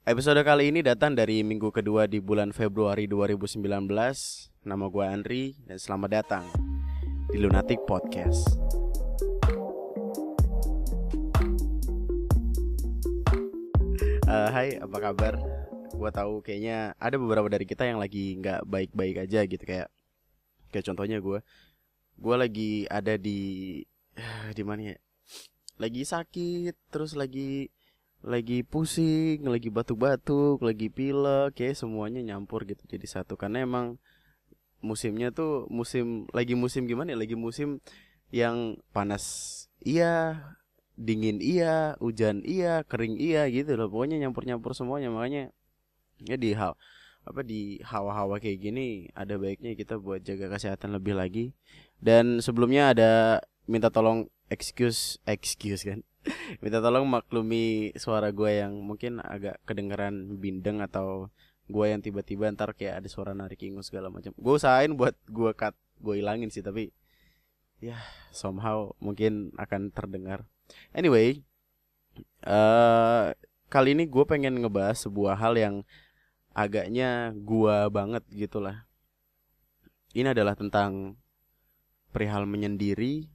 Episode kali ini datang dari minggu kedua di bulan Februari 2019. Nama gue Andri dan selamat datang di Lunatic Podcast. Eh, hai, apa kabar? Gue tahu kayaknya ada beberapa dari kita yang lagi nggak baik-baik aja gitu kayak kayak contohnya gue, gue lagi ada di di mana ya? Lagi sakit, terus lagi lagi pusing, lagi batuk-batuk, lagi pilek, kayak semuanya nyampur gitu jadi satu karena emang musimnya tuh musim lagi musim gimana ya? Lagi musim yang panas iya, dingin iya, hujan iya, kering iya gitu loh. Pokoknya nyampur-nyampur semuanya makanya ya di hal apa di hawa-hawa kayak gini ada baiknya kita buat jaga kesehatan lebih lagi. Dan sebelumnya ada minta tolong excuse excuse kan minta tolong maklumi suara gue yang mungkin agak kedengeran bindeng atau gue yang tiba-tiba ntar kayak ada suara narik ingus segala macam. Gue usahain buat gue cut gue hilangin sih tapi ya somehow mungkin akan terdengar. Anyway uh, kali ini gue pengen ngebahas sebuah hal yang agaknya gue banget gitulah. Ini adalah tentang perihal menyendiri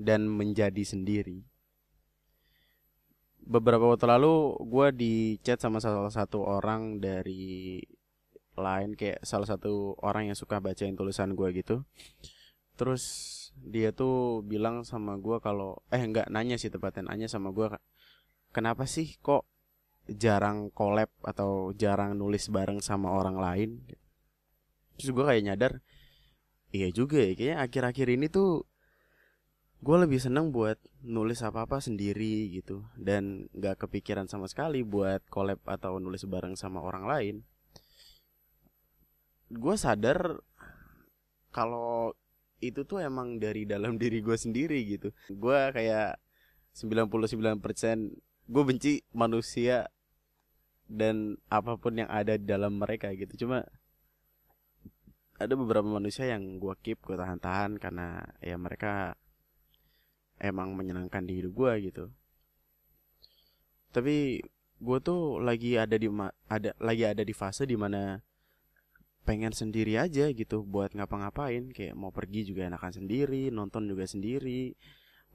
dan menjadi sendiri. Beberapa waktu lalu gue di chat sama salah satu orang dari lain kayak salah satu orang yang suka bacain tulisan gue gitu. Terus dia tuh bilang sama gue kalau eh nggak nanya sih tepatnya nanya sama gue kenapa sih kok jarang collab atau jarang nulis bareng sama orang lain. Terus gue kayak nyadar iya juga ya kayaknya akhir-akhir ini tuh gue lebih seneng buat nulis apa-apa sendiri gitu. Dan gak kepikiran sama sekali buat collab atau nulis bareng sama orang lain. Gue sadar kalau itu tuh emang dari dalam diri gue sendiri gitu. Gue kayak 99% gue benci manusia dan apa pun yang ada di dalam mereka gitu. Cuma ada beberapa manusia yang gue keep gue tahan-tahan karena ya mereka emang menyenangkan di hidup gue gitu. Tapi gue tuh lagi ada di ada lagi ada di fase di mana pengen sendiri aja gitu buat ngapa-ngapain. Kayak mau pergi juga enakan sendiri nonton juga sendiri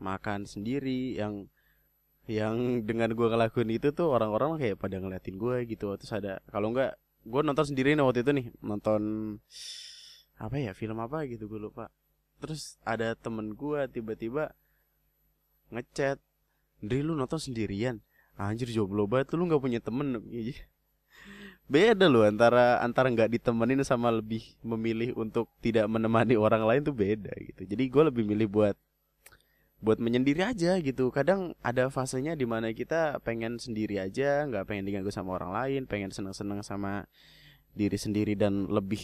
makan sendiri. Yang yang dengan gue ngelakuin itu tuh orang-orang kayak pada ngeliatin gue gitu. Terus ada kalau enggak gue nonton sendiri nih waktu itu nih. Nonton apa ya film apa gitu gue lupa. Terus ada temen gue tiba-tiba ngechat. Ndri lu nonton sendirian? Anjir jomblo banget lu gak punya temen. Beda loh antara antara nggak ditemenin sama lebih memilih untuk tidak menemani orang lain tuh beda gitu. Jadi gue lebih milih buat buat menyendiri aja gitu. Kadang ada fasenya di mana kita pengen sendiri aja, nggak pengen diganggu sama orang lain, pengen seneng-seneng sama diri sendiri dan lebih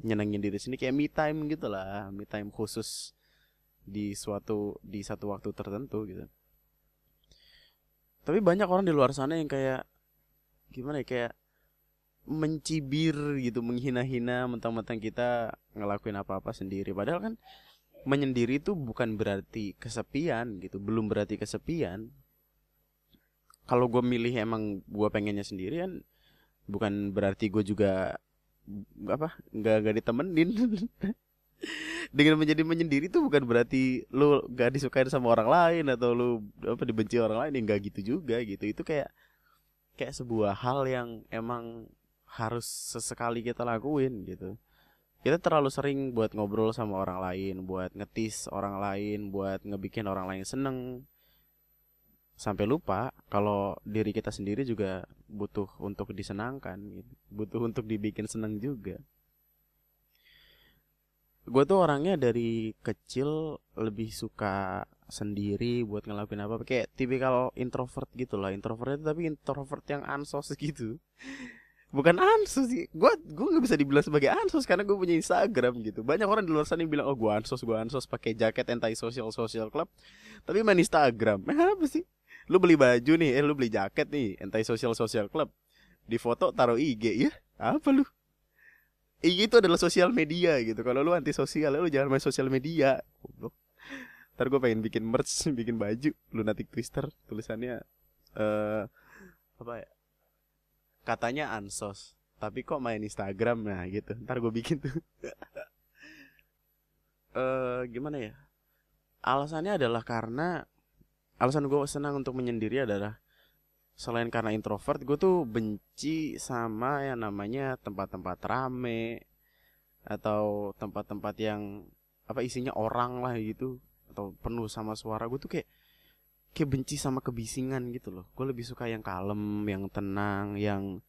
nyenengin diri sendiri. Kayak me time gitu lah, me time khusus di suatu di satu waktu tertentu gitu. Tapi banyak orang di luar sana yang kayak gimana ya kayak mencibir gitu menghina-hina mentang-mentang kita ngelakuin apa-apa sendiri. Padahal kan menyendiri itu bukan berarti kesepian gitu belum berarti kesepian. Kalau gue milih emang gue pengennya sendirian bukan berarti gue juga apa nggak nggak ditemenin dengan menjadi menyendiri tuh bukan berarti lu gak disukain sama orang lain atau lu apa dibenci orang lain ya nggak gitu juga gitu. Itu kayak kayak sebuah hal yang emang harus sesekali kita lakuin gitu. Kita terlalu sering buat ngobrol sama orang lain buat ngetis orang lain buat ngebikin orang lain seneng. Sampai lupa kalau diri kita sendiri juga butuh untuk disenangkan butuh untuk dibikin seneng juga gue tuh orangnya dari kecil lebih suka sendiri buat ngelakuin apa kayak tipikal introvert gitu lah. Introvert tapi introvert yang ansos gitu. Bukan ansos sih gue gue nggak bisa dibilang sebagai ansos karena gue punya Instagram gitu. Banyak orang di luar sana yang bilang oh gue ansos gue ansos pakai jaket anti social social club. Tapi main Instagram. Eh, apa sih? Lu beli baju nih eh lu beli jaket nih anti social social club. Di foto taruh IG ya apa lu IG itu adalah sosial media gitu. Kalau lu anti sosial, lu jangan main sosial media. Ntar gue pengen bikin merch, bikin baju, lunatic twister, tulisannya uh, apa ya? katanya ansos tapi kok main Instagram nah gitu ntar gue bikin tuh eh gimana ya alasannya adalah karena alasan gue senang untuk menyendiri adalah selain karena introvert gue tuh benci sama yang namanya tempat-tempat rame atau tempat-tempat yang apa isinya orang lah gitu atau penuh sama suara. Gue tuh kayak kayak benci sama kebisingan gitu loh. Gue lebih suka yang kalem yang tenang yang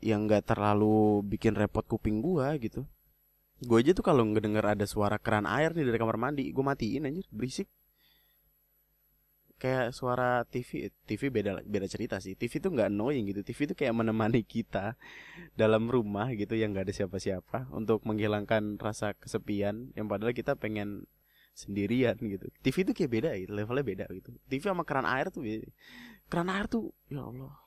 yang nggak terlalu bikin repot kuping gue gitu. Gue aja tuh kalau ngedenger ada suara keran air nih dari kamar mandi gue matiin aja berisik kayak suara TV TV beda beda cerita sih. TV tuh nggak annoying gitu. TV tuh kayak menemani kita dalam rumah gitu yang nggak ada siapa-siapa untuk menghilangkan rasa kesepian yang padahal kita pengen sendirian gitu. TV tuh kayak beda gitu levelnya beda gitu. TV sama keran air tuh keran air tuh ya Allah.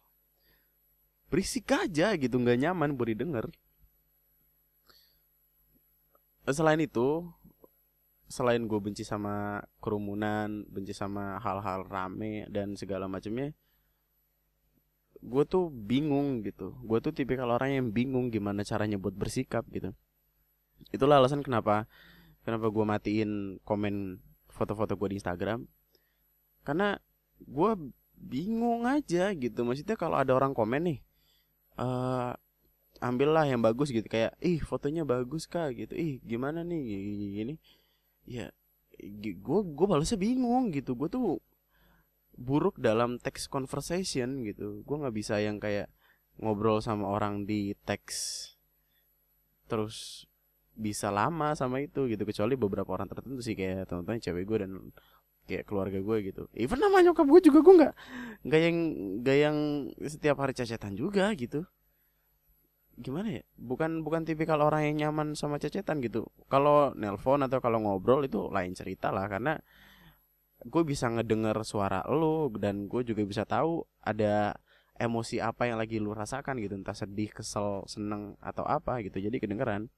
Berisik aja gitu nggak nyaman buat didengar. Selain itu selain gue benci sama kerumunan, benci sama hal-hal rame dan segala macamnya, gue tuh bingung gitu. Gue tuh tipikal orang yang bingung gimana caranya buat bersikap gitu. Itulah alasan kenapa kenapa gue matiin komen foto-foto gue di Instagram. Karena gue bingung aja gitu. Maksudnya kalau ada orang komen nih, uh, ambillah yang bagus gitu kayak, ih fotonya bagus kak gitu, ih gimana nih gini. gini ya gue gue balasnya bingung gitu. Gue tuh buruk dalam text conversation gitu. Gue nggak bisa yang kayak ngobrol sama orang di teks terus bisa lama sama itu gitu. Kecuali beberapa orang tertentu sih kayak teman-teman cewek gue dan kayak keluarga gue gitu. Even namanya nyokap gue juga gue nggak nggak yang nggak yang setiap hari cacetan juga gitu gimana ya? Bukan bukan tipikal orang yang nyaman sama cecetan gitu. Kalau nelpon atau kalau ngobrol itu lain cerita lah karena gue bisa ngedenger suara lo dan gue juga bisa tahu ada emosi apa yang lagi lu rasakan gitu entah sedih kesel seneng atau apa gitu. Jadi kedengeran.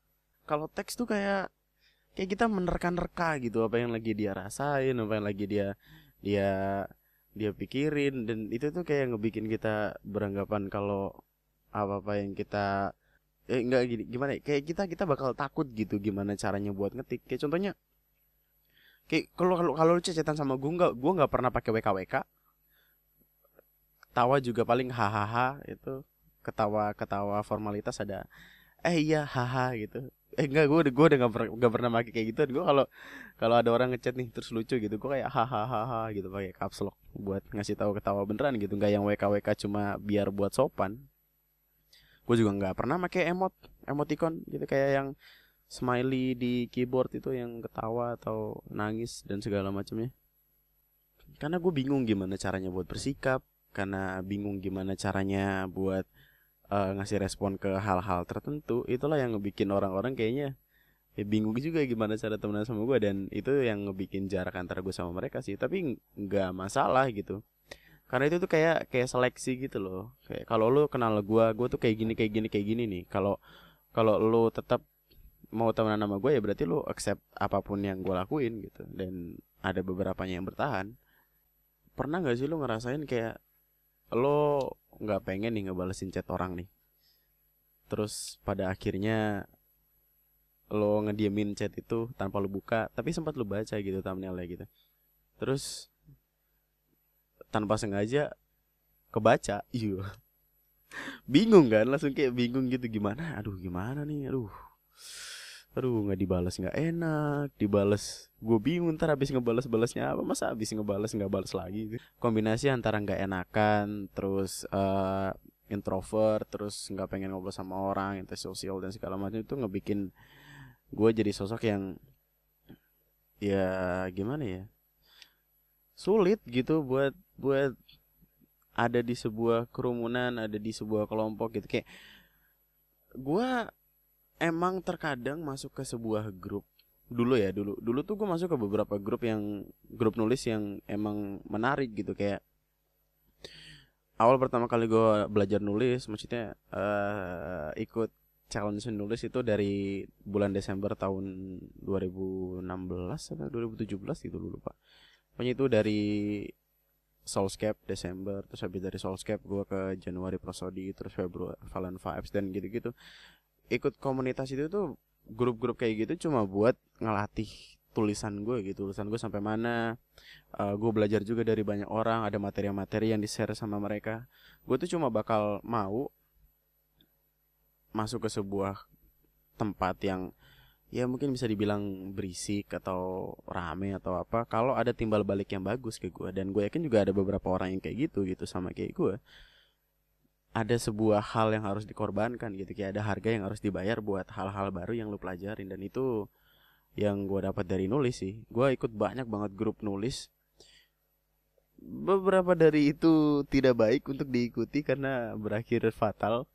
Kalau teks tuh kayak kayak kita menerka-nerka gitu apa yang lagi dia rasain apa yang lagi dia dia dia pikirin. Dan itu tuh kayak ngebikin kita beranggapan kalau apa-apa yang kita eh enggak gini gimana ya kayak kita kita bakal takut gitu gimana caranya buat ngetik. Kayak contohnya kayak kalau kalau kalau cecetan sama gue nggak gue nggak pernah pakai WKWK tawa juga paling hahaha itu ketawa ketawa formalitas ada eh iya haha gitu. Eh enggak gue gue udah nggak pernah pakai kayak gitu. Gue kalau kalau ada orang ngechat nih terus lucu gitu gue kayak hahaha gitu pakai caps lock buat ngasih tahu ketawa beneran gitu. Nggak yang WKWK cuma biar buat sopan gue juga nggak pernah pakai emot emoticon gitu. Kayak yang smiley di keyboard itu yang ketawa atau nangis dan segala macamnya. Karena gue bingung gimana caranya buat bersikap karena bingung gimana caranya buat uh, ngasih respon ke hal-hal tertentu. Itulah yang ngebikin orang-orang kayaknya ya bingung juga gimana cara temenan sama gue dan itu yang ngebikin jarak antara gue sama mereka sih. Tapi nggak masalah gitu karena itu tuh kayak kayak seleksi gitu loh. Kayak kalau lu kenal gue gue tuh kayak gini kayak gini kayak gini nih. Kalau kalau lu tetap mau temenan sama gue ya berarti lu accept apa pun yang gue lakuin gitu. Dan ada beberapa yang bertahan. Pernah nggak sih lu ngerasain kayak lo nggak pengen nih ngebalesin chat orang nih? Terus pada akhirnya lo ngediemin chat itu tanpa lo buka tapi sempat lo baca gitu thumbnailnya gitu. Terus tanpa sengaja kebaca. Iya. Bingung kan langsung kayak bingung gitu gimana? Aduh gimana nih? Aduh. Aduh nggak dibalas nggak enak dibalas gue bingung ntar habis ngebales balasnya apa masa habis ngebales nggak balas lagi? Kombinasi antara nggak enakan terus uh, introvert terus nggak pengen ngobrol sama orang sosial dan segala macam itu ngebikin gue jadi sosok yang ya gimana ya sulit gitu buat buat ada di sebuah kerumunan ada di sebuah kelompok gitu. Kayak gue emang terkadang masuk ke sebuah grup dulu ya dulu dulu tuh gue masuk ke beberapa grup yang grup nulis yang emang menarik gitu. Kayak awal pertama kali gue belajar nulis maksudnya uh, ikut challenge nulis itu dari bulan Desember tahun 2016 atau 2017 gitu lupa. Pokoknya itu dari Soulscape Desember terus habis dari Soulscape gue ke Januari Prosodi terus Februari Valen Vibes dan gitu-gitu. Ikut komunitas itu tuh grup-grup kayak gitu cuma buat ngelatih tulisan gue gitu tulisan gue sampai mana. Uh, gue belajar juga dari banyak orang ada materi-materi yang di share sama mereka. Gue tuh cuma bakal mau masuk ke sebuah tempat yang ya mungkin bisa dibilang berisik atau rame atau apa. Kalau ada timbal balik yang bagus ke gue dan gue yakin juga ada beberapa orang yang kayak gitu gitu sama kayak gue ada sebuah hal yang harus dikorbankan gitu. Kayak ada harga yang harus dibayar buat hal-hal baru yang lu pelajarin dan itu yang gue dapat dari nulis sih. Gue ikut banyak banget grup nulis. Beberapa dari itu tidak baik untuk diikuti karena berakhir fatal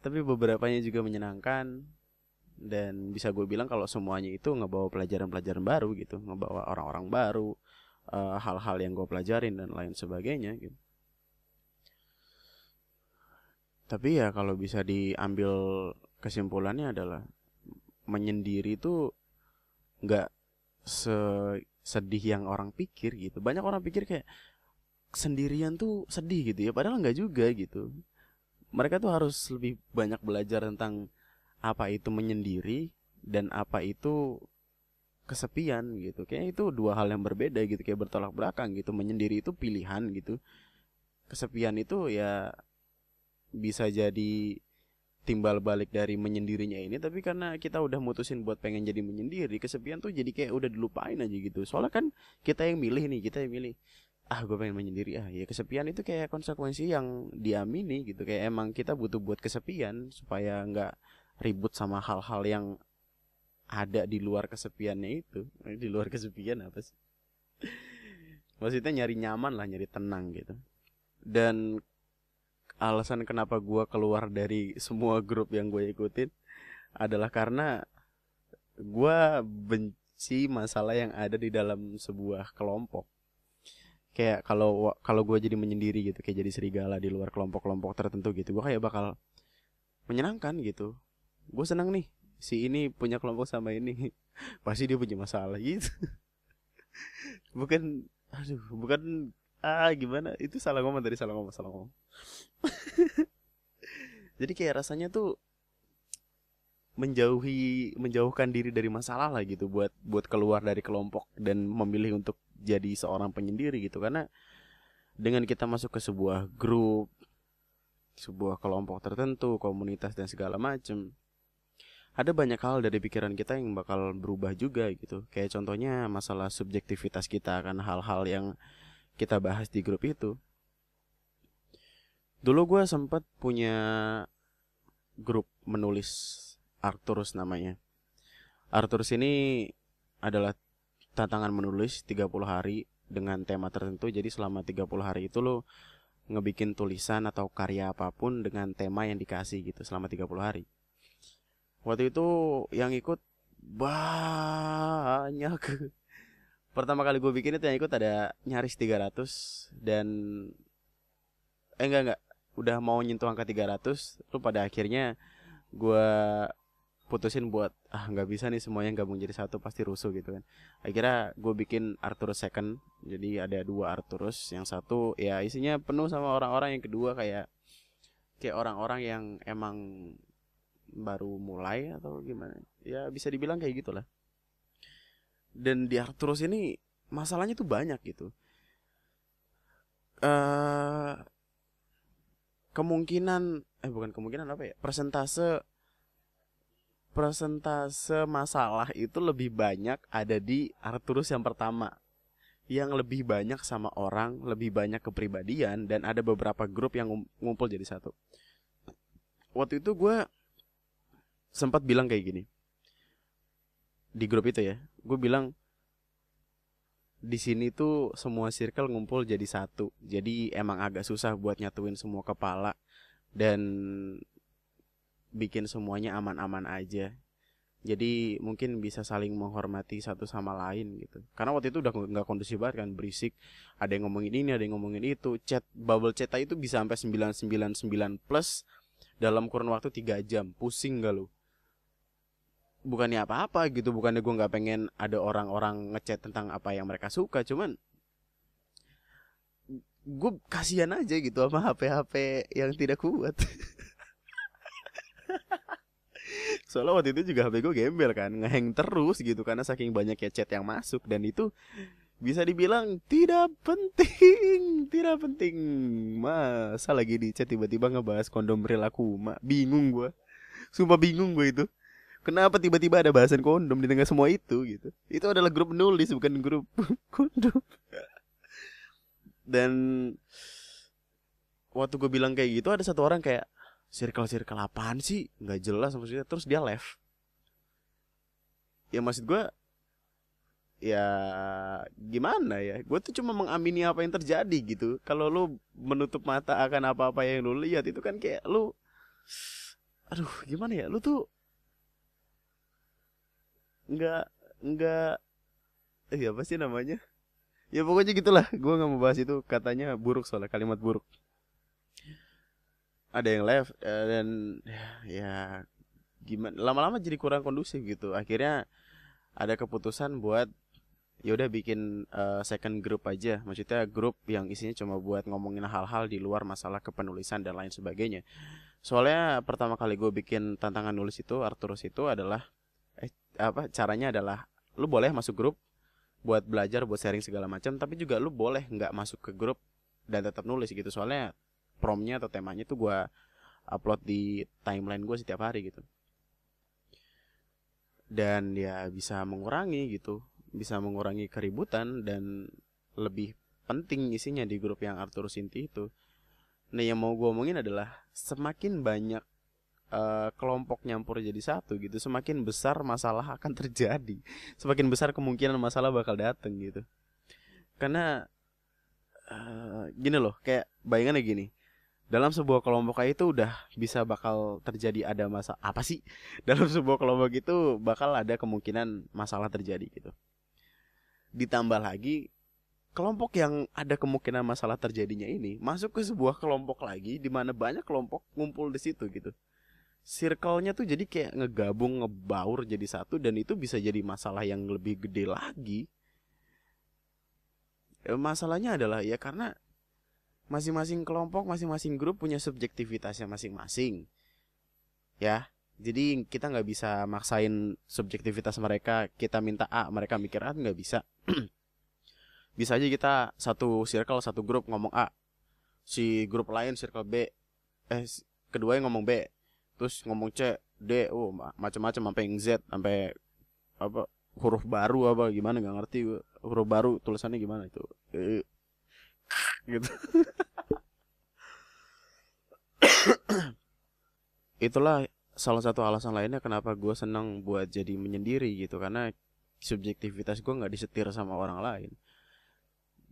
tapi beberapanya juga menyenangkan dan bisa gue bilang kalau semuanya itu ngebawa pelajaran-pelajaran baru gitu ngebawa orang-orang baru uh, hal-hal yang gue pelajarin dan lain sebagainya gitu. Tapi ya kalau bisa diambil kesimpulannya adalah menyendiri itu nggak sedih yang orang pikir gitu. Banyak orang pikir kayak sendirian tuh sedih gitu ya. Padahal nggak juga gitu. Mereka tuh harus lebih banyak belajar tentang apa itu menyendiri dan apa itu kesepian gitu. Kayak itu dua hal yang berbeda gitu kayak bertolak belakang gitu. Menyendiri itu pilihan gitu. Kesepian itu ya bisa jadi timbal balik dari menyendirinya ini tapi karena kita udah mutusin buat pengen jadi menyendiri kesepian tuh jadi kayak udah dilupain aja gitu. Soalnya kan kita yang milih nih kita yang milih ah gue pengen menyendiri ah. Ya kesepian itu kayak konsekuensi yang diamini gitu. Kayak emang kita butuh buat kesepian supaya nggak ribut sama hal-hal yang ada di luar kesepiannya itu. Di luar kesepian apa sih? Maksudnya nyari nyaman lah nyari tenang gitu. Dan alasan kenapa gue keluar dari semua grup yang gue ikutin adalah karena gue benci masalah yang ada di dalam sebuah kelompok. Kayak kalau kalau gue jadi menyendiri gitu kayak jadi serigala di luar kelompok-kelompok tertentu gitu gue kayak bakal menyenangkan gitu gue senang nih si ini punya kelompok sama ini. Pasti dia punya masalah gitu. Bukan aduh bukan ah gimana? Itu salah ngomong tadi salah ngomong salah ngomong. Jadi kayak rasanya tuh menjauhi menjauhkan diri dari masalah lah gitu buat buat keluar dari kelompok dan memilih untuk jadi seorang penyendiri gitu. Karena dengan kita masuk ke sebuah grup sebuah kelompok tertentu komunitas dan segala macam ada banyak hal dari pikiran kita yang bakal berubah juga gitu. Kayak contohnya masalah subjektivitas kita akan hal-hal yang kita bahas di grup itu. Dulu gue sempat punya grup menulis Arturus namanya. Arturus ini adalah tantangan menulis 30 hari dengan tema tertentu. Jadi selama 30 hari itu lo ngebikin tulisan atau karya apa pun dengan tema yang dikasih gitu selama 30 hari waktu itu yang ikut banyak. Pertama kali gue bikin itu yang ikut ada nyaris 300 dan eh enggak enggak. Udah mau nyentuh angka 300 lu pada akhirnya gue putusin buat ah nggak bisa nih semuanya gabung jadi satu pasti rusuh gitu kan. Akhirnya gue bikin Arturus second. Jadi ada dua Arturus yang satu ya isinya penuh sama orang-orang. Yang kedua kayak kayak orang-orang yang emang baru mulai atau gimana? Ya bisa dibilang kayak gitulah. Dan di Arturus ini masalahnya tuh banyak gitu. Uh, kemungkinan eh bukan kemungkinan apa ya? Persentase persentase masalah itu lebih banyak ada di Arturus yang pertama. Yang lebih banyak sama orang, lebih banyak kepribadian dan ada beberapa grup yang ngumpul jadi satu. Waktu itu gue sempat bilang kayak gini. Di grup itu ya gue bilang di sini tuh semua circle ngumpul jadi satu. Jadi emang agak susah buat nyatuin semua kepala dan bikin semuanya aman-aman aja. Jadi mungkin bisa saling menghormati satu sama lain gitu. Karena waktu itu udah nggak kondusif banget kan berisik. Ada yang ngomongin ini ada yang ngomongin itu. Chat bubble chat itu bisa sampai 999 plus dalam kurun waktu 3 jam. Pusing gak lu bukannya apa-apa gitu bukannya gue nggak pengen ada orang-orang ngechat tentang apa yang mereka suka cuman gue kasihan aja gitu sama HP-HP yang tidak kuat. Soalnya waktu itu juga HP gue gembel kan ngeheng terus gitu karena saking banyak ya chat yang masuk dan itu bisa dibilang tidak penting tidak penting. Masa lagi di chat tiba-tiba ngebahas kondom perilaku mak bingung gue sumpah bingung gue itu kenapa tiba-tiba ada bahasan kondom di tengah semua itu gitu? Itu adalah grup nulis bukan grup kondom. Dan waktu gue bilang kayak gitu ada satu orang kayak circle circle apaan sih? Nggak jelas maksudnya. Terus dia left. Ya maksud gue ya gimana ya? Gue tuh cuma mengamini apa yang terjadi gitu. Kalau lu menutup mata akan apa-apa yang lu lihat itu kan kayak lu aduh gimana ya? Lu tuh nggak nggak eh apa sih namanya? Ya pokoknya gitulah gue nggak mau bahas itu katanya buruk soalnya kalimat buruk. Ada yang left uh, dan ya gimana lama-lama jadi kurang kondusif gitu. Akhirnya ada keputusan buat ya udah bikin uh, second group aja. Maksudnya grup yang isinya cuma buat ngomongin hal-hal di luar masalah kepenulisan dan lain sebagainya. Soalnya pertama kali gue bikin tantangan nulis itu Arturus itu adalah eh apa caranya adalah lu boleh masuk grup buat belajar buat sharing segala macam tapi juga lu boleh nggak masuk ke grup dan tetap nulis gitu. Soalnya promnya atau temanya tuh gue upload di timeline gue setiap hari gitu. Dan ya bisa mengurangi gitu bisa mengurangi keributan dan lebih penting isinya di grup yang Arthur Sinti itu. Nah yang mau gue omongin adalah semakin banyak uh, kelompok nyampur jadi satu gitu semakin besar masalah akan terjadi semakin besar kemungkinan masalah bakal dateng gitu. Karena uh, gini loh kayak bayangannya gini dalam sebuah kelompok itu udah bisa bakal terjadi ada masa apa sih? Dalam sebuah kelompok itu bakal ada kemungkinan masalah terjadi gitu. Ditambah lagi kelompok yang ada kemungkinan masalah terjadinya ini masuk ke sebuah kelompok lagi di mana banyak kelompok ngumpul di situ gitu circle-nya tuh jadi kayak ngegabung ngebaur jadi satu dan itu bisa jadi masalah yang lebih gede lagi. E, masalahnya adalah ya karena masing-masing kelompok masing-masing grup punya subjektivitasnya masing-masing. Ya jadi kita nggak bisa maksain subjektivitas mereka kita minta A mereka mikir A nggak bisa. Bisa aja kita satu circle satu grup ngomong A si grup lain circle B eh kedua yang ngomong B terus ngomong C D oh macam-macam sampai Z sampai apa huruf baru apa gimana nggak ngerti huruf baru tulisannya gimana itu? E, gitu. Itulah salah satu alasan lainnya kenapa gue senang buat jadi menyendiri gitu karena subjektivitas gue nggak disetir sama orang lain.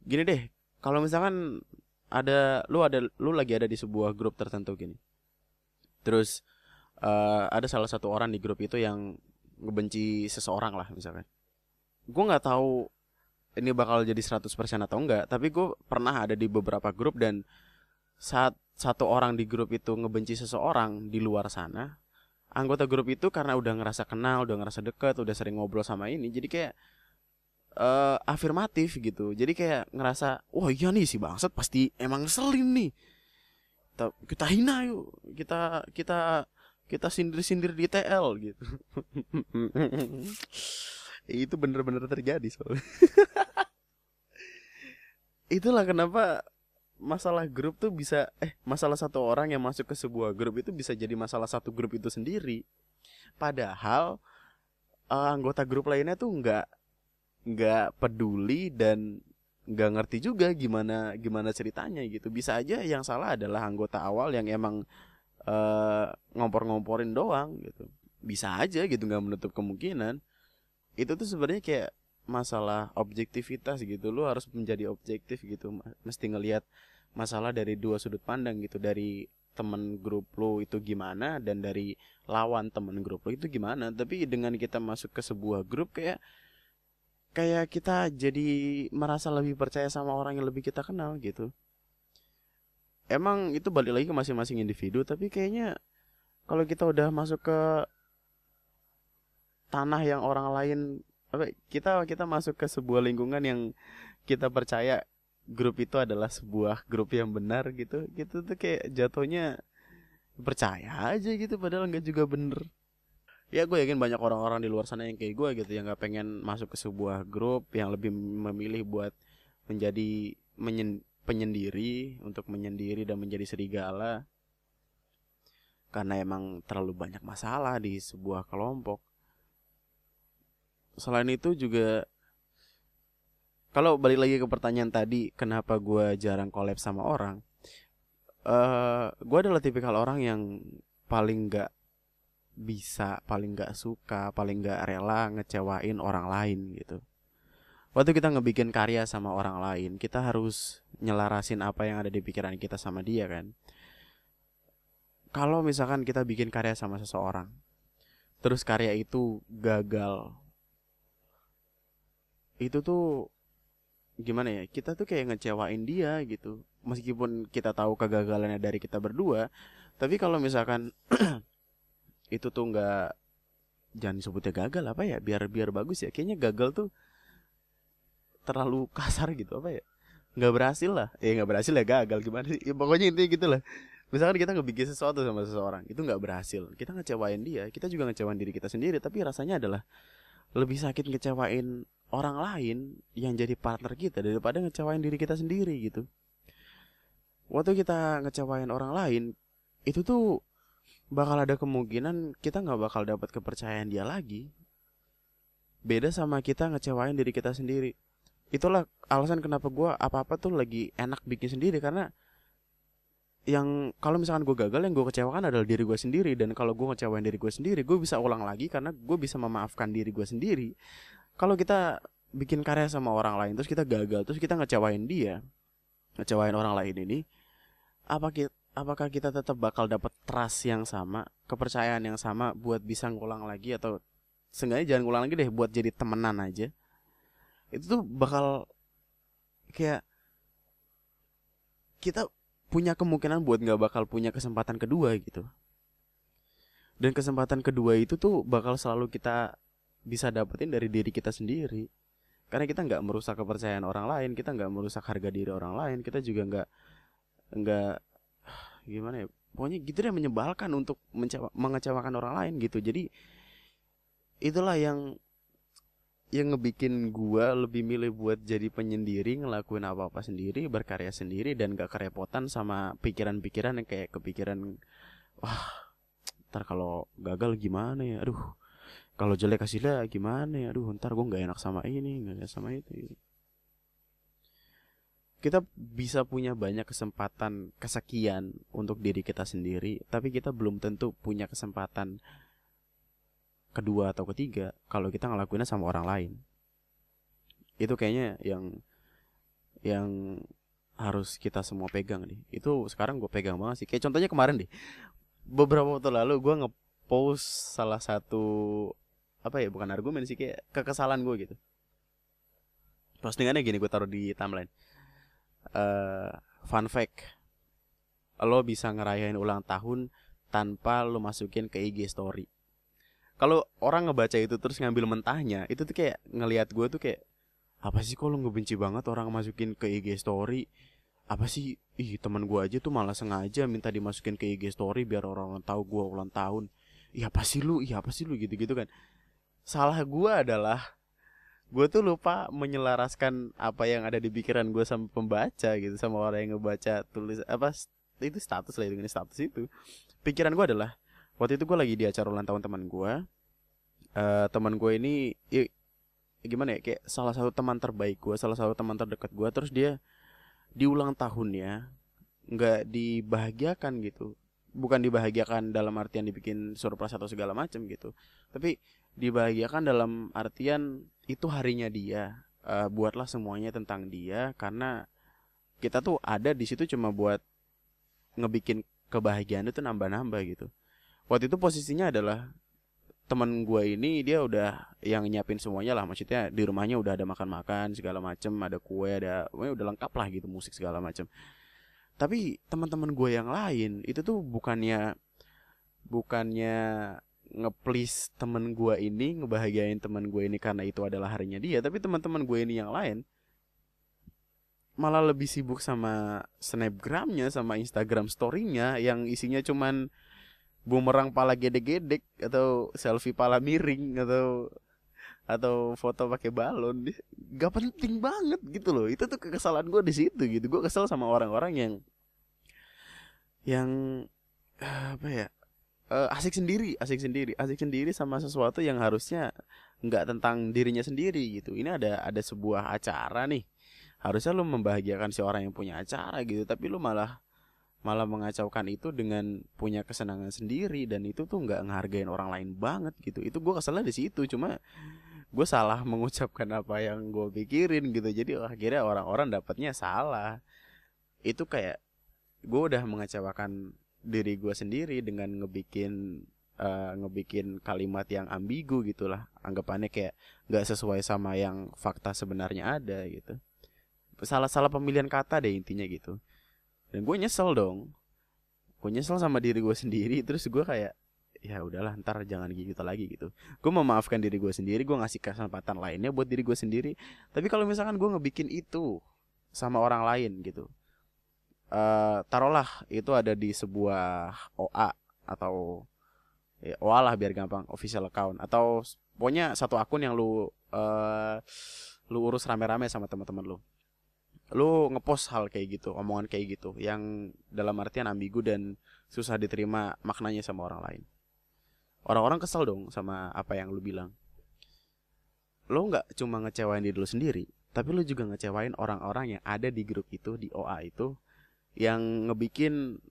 Gini deh kalau misalkan ada lu ada lu lagi ada di sebuah grup tertentu gini. Terus uh, ada salah satu orang di grup itu yang ngebenci seseorang lah misalkan. Gue nggak tahu ini bakal jadi 100% atau enggak tapi gue pernah ada di beberapa grup dan saat satu orang di grup itu ngebenci seseorang di luar sana anggota grup itu karena udah ngerasa kenal udah ngerasa deket udah sering ngobrol sama ini jadi kayak uh, afirmatif gitu. Jadi kayak ngerasa wah iya nih si bangsat pasti emang selin nih. Kita, kita hina yuk kita kita kita sindir-sindir di TL gitu. Itu bener-bener terjadi soalnya. Itulah kenapa masalah grup tuh bisa eh masalah satu orang yang masuk ke sebuah grup itu bisa jadi masalah satu grup itu sendiri. Padahal uh, anggota grup lainnya tuh nggak nggak peduli dan nggak ngerti juga gimana gimana ceritanya gitu. Bisa aja yang salah adalah anggota awal yang emang uh, ngompor-ngomporin doang gitu. Bisa aja gitu nggak menutup kemungkinan. Itu tuh sebenarnya kayak masalah objektivitas gitu. Lu harus menjadi objektif gitu. Mesti ngelihat masalah dari dua sudut pandang gitu. Dari temen grup lo itu gimana dan dari lawan temen grup lo itu gimana. Tapi dengan kita masuk ke sebuah grup kayak kayak kita jadi merasa lebih percaya sama orang yang lebih kita kenal gitu emang itu balik lagi ke masing-masing individu tapi kayaknya kalau kita udah masuk ke tanah yang orang lain apa kita kita masuk ke sebuah lingkungan yang kita percaya grup itu adalah sebuah grup yang benar gitu gitu tuh kayak jatuhnya percaya aja gitu padahal nggak juga bener. Ya gue yakin banyak orang-orang di luar sana yang kayak gue gitu yang nggak pengen masuk ke sebuah grup yang lebih memilih buat menjadi menyen, penyendiri untuk menyendiri dan menjadi serigala. Karena emang terlalu banyak masalah di sebuah kelompok. Selain itu juga kalau balik lagi ke pertanyaan tadi kenapa gue jarang collab sama orang? Uh, eh, gue adalah tipikal orang yang paling nggak bisa paling nggak suka paling nggak rela ngecewain orang lain gitu. Waktu kita ngebikin karya sama orang lain kita harus nyelarasin apa yang ada di pikiran kita sama dia kan? Kalau misalkan kita bikin karya sama seseorang terus karya itu gagal itu tuh gimana ya? Kita tuh kayak ngecewain dia gitu. Meskipun kita tahu kegagalannya dari kita berdua tapi kalau misalkan itu tuh nggak jangan disebutnya gagal apa ya? Biar biar bagus ya. Kayaknya gagal tuh terlalu kasar gitu apa ya nggak berhasil lah eh nggak berhasil ya gagal gimana sih ya, pokoknya intinya gitu lah misalkan kita ngebikin sesuatu sama seseorang itu nggak berhasil kita ngecewain dia kita juga ngecewain diri kita sendiri tapi rasanya adalah lebih sakit ngecewain orang lain yang jadi partner kita daripada ngecewain diri kita sendiri gitu. Waktu kita ngecewain orang lain, itu tuh bakal ada kemungkinan kita nggak bakal dapat kepercayaan dia lagi. Beda sama kita ngecewain diri kita sendiri. Itulah alasan kenapa gue apa-apa tuh lagi enak bikin sendiri karena yang kalau misalkan gue gagal yang gue kecewakan adalah diri gue sendiri. Dan kalau gue ngecewain diri gue sendiri gue bisa ulang lagi karena gue bisa memaafkan diri gue sendiri. Kalau kita bikin karya sama orang lain terus kita gagal terus kita ngecewain dia ngecewain orang lain ini apa kita apakah kita tetap bakal dapat trust yang sama kepercayaan yang sama buat bisa ngulang lagi atau seenggaknya jangan ngulang lagi deh buat jadi temenan aja itu tuh bakal kayak kita punya kemungkinan buat nggak bakal punya kesempatan kedua gitu. Dan kesempatan kedua itu tuh bakal selalu kita bisa dapetin dari diri kita sendiri. Karena kita nggak merusak kepercayaan orang lain kita nggak merusak harga diri orang lain kita juga nggak nggak gimana ya pokoknya gitu deh menyebalkan untuk mengecewakan orang lain gitu. Jadi itulah yang yang ngebikin gua lebih milih buat jadi penyendiri ngelakuin apa apa sendiri berkarya sendiri dan gak kerepotan sama pikiran-pikiran yang kayak kepikiran wah ntar kalau gagal gimana ya? Aduh kalau jelek hasilnya gimana ya? Aduh ntar gua nggak enak sama ini nggak enak sama itu. Kita bisa punya banyak kesempatan kesekian untuk diri kita sendiri tapi kita belum tentu punya kesempatan kedua atau ketiga kalau kita ngelakuinnya sama orang lain. Itu kayaknya yang yang harus kita semua pegang nih. Itu sekarang gue pegang banget sih. Kayak contohnya kemarin deh. Beberapa waktu lalu gue ngepost salah satu apa ya bukan argumen sih kayak kekesalan gue gitu. Postingannya gini gue taruh di timeline. Uh, fun fact. Lo bisa ngerayain ulang tahun tanpa lo masukin ke IG story kalau orang ngebaca itu terus ngambil mentahnya itu tuh kayak ngelihat gue tuh kayak apa sih kalau ngebenci banget orang masukin ke IG story? Apa sih? Ih teman gue aja tuh malah sengaja minta dimasukin ke IG story biar orang-orang tahu gue ulang tahun. Iya apa sih lu? Iya apa sih lu? Gitu-gitu kan. Salah gue adalah gue tuh lupa menyelaraskan apa yang ada di pikiran gue sama pembaca gitu sama orang yang ngebaca tulis apa itu status lah dengan status itu. Pikiran gue adalah waktu itu gue lagi di acara ulang tahun teman gue uh, teman gue ini ya, gimana ya kayak salah satu teman terbaik gue salah satu teman terdekat gue terus dia di ulang tahunnya nggak dibahagiakan gitu. Bukan dibahagiakan dalam artian dibikin surprise atau segala macam gitu tapi dibahagiakan dalam artian itu harinya dia. Uh, buatlah semuanya tentang dia karena kita tuh ada di situ cuma buat ngebikin kebahagiaan itu nambah-nambah gitu waktu itu posisinya adalah teman gue ini dia udah yang nyiapin semuanya lah. Maksudnya di rumahnya udah ada makan-makan segala macem ada kue ada udah lengkap lah gitu musik segala macem. Tapi teman-teman gue yang lain itu tuh bukannya bukannya ngeplis temen gue ini ngebahagiain teman gue ini karena itu adalah harinya dia tapi teman-teman gue ini yang lain malah lebih sibuk sama snapgramnya sama instagram storynya yang isinya cuman bumerang pala gede-gede atau selfie pala miring atau atau foto pakai balon. Gak penting banget gitu loh. Itu tuh kekesalan gue di situ gitu. Gue kesel sama orang-orang yang yang apa ya uh, asik sendiri asik sendiri asik sendiri sama sesuatu yang harusnya nggak tentang dirinya sendiri gitu. Ini ada ada sebuah acara nih. Harusnya lu membahagiakan si orang yang punya acara gitu tapi lu malah malah mengacaukan itu dengan punya kesenangan sendiri dan itu tuh nggak ngehargain orang lain banget gitu. Itu gue keselnya di situ cuma gue salah mengucapkan apa yang gue pikirin gitu. Jadi akhirnya orang-orang dapatnya salah. Itu kayak gue udah mengecewakan diri gue sendiri dengan ngebikin uh, ngebikin kalimat yang ambigu gitulah. Anggapannya kayak nggak sesuai sama yang fakta sebenarnya ada gitu. Salah salah pemilihan kata deh intinya gitu dan gue nyesel dong. Gue nyesel sama diri gue sendiri terus gue kayak ya udahlah ntar jangan gitu lagi gitu. Gue memaafkan diri gue sendiri gue ngasih kesempatan lainnya buat diri gue sendiri. Tapi kalau misalkan gue ngebikin itu sama orang lain gitu uh, taruhlah itu ada di sebuah OA atau ya, OA lah biar gampang official account. Atau pokoknya satu akun yang lu uh, lu urus rame-rame sama teman-teman lu lu ngepost hal kayak gitu omongan kayak gitu yang dalam artian ambigu dan susah diterima maknanya sama orang lain. Orang-orang kesel dong sama apa yang lu bilang. Lo nggak cuma ngecewain diri lu sendiri tapi lu juga ngecewain orang-orang yang ada di grup itu di OA itu yang ngebikin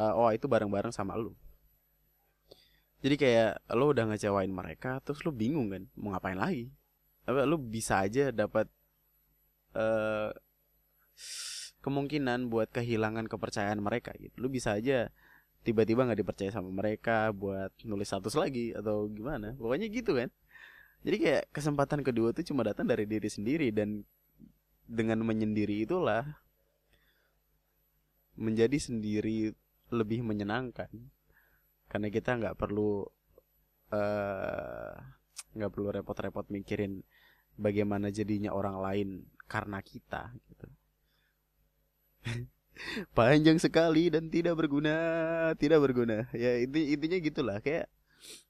uh, OA itu bareng-bareng sama lu. Jadi kayak lo udah ngecewain mereka terus lu bingung kan mau ngapain lagi? Tapi lu bisa aja dapat uh, kemungkinan buat kehilangan kepercayaan mereka gitu. Lu bisa aja tiba-tiba nggak dipercaya sama mereka buat nulis status lagi atau gimana. Pokoknya gitu kan. Jadi kayak kesempatan kedua tuh cuma datang dari diri sendiri dan dengan menyendiri itulah menjadi sendiri lebih menyenangkan. Karena kita nggak perlu eh, nggak uh, perlu repot-repot mikirin bagaimana jadinya orang lain karena kita gitu panjang sekali dan tidak berguna tidak berguna. Ya inti intinya gitulah. Kayak